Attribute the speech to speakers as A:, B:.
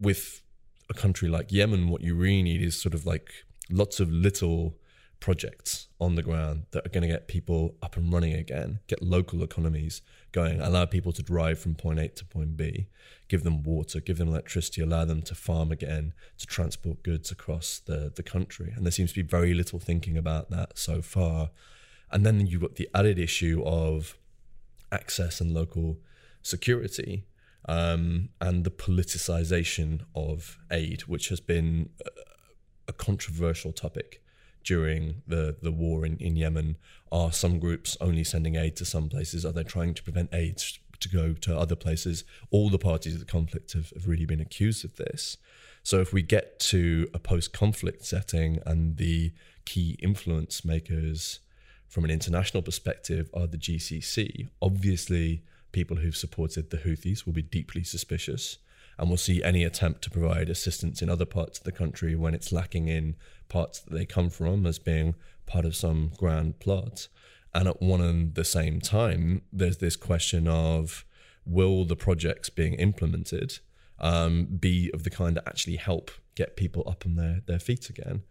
A: with a country like Yemen, what you really need is sort of like lots of little projects on the ground that are going to get people up and running again, get local economies going, allow people to drive from point A to point B, give them water, give them electricity, allow them to farm again, to transport goods across the, the country. And there seems to be very little thinking about that so far. And then you've got the added issue of access and local security um, and the politicization of aid, which has been a, controversial topic during the, the war in, in Yemen? Are some groups only sending aid to some places? Are they trying to prevent aid to go to other places? All the parties of the conflict have, have really been accused of this. So if we get to a post conflict setting and the key influence makers from an international perspective are the GCC, obviously people who've supported the Houthis will be deeply suspicious and will see any attempt to provide assistance in other parts of the country when it's lacking in parts that they come from as being part of some grand plot. And at one and the same time, there's this question of will the projects being implemented um, be of the kind that actually help get people up on their, their feet again?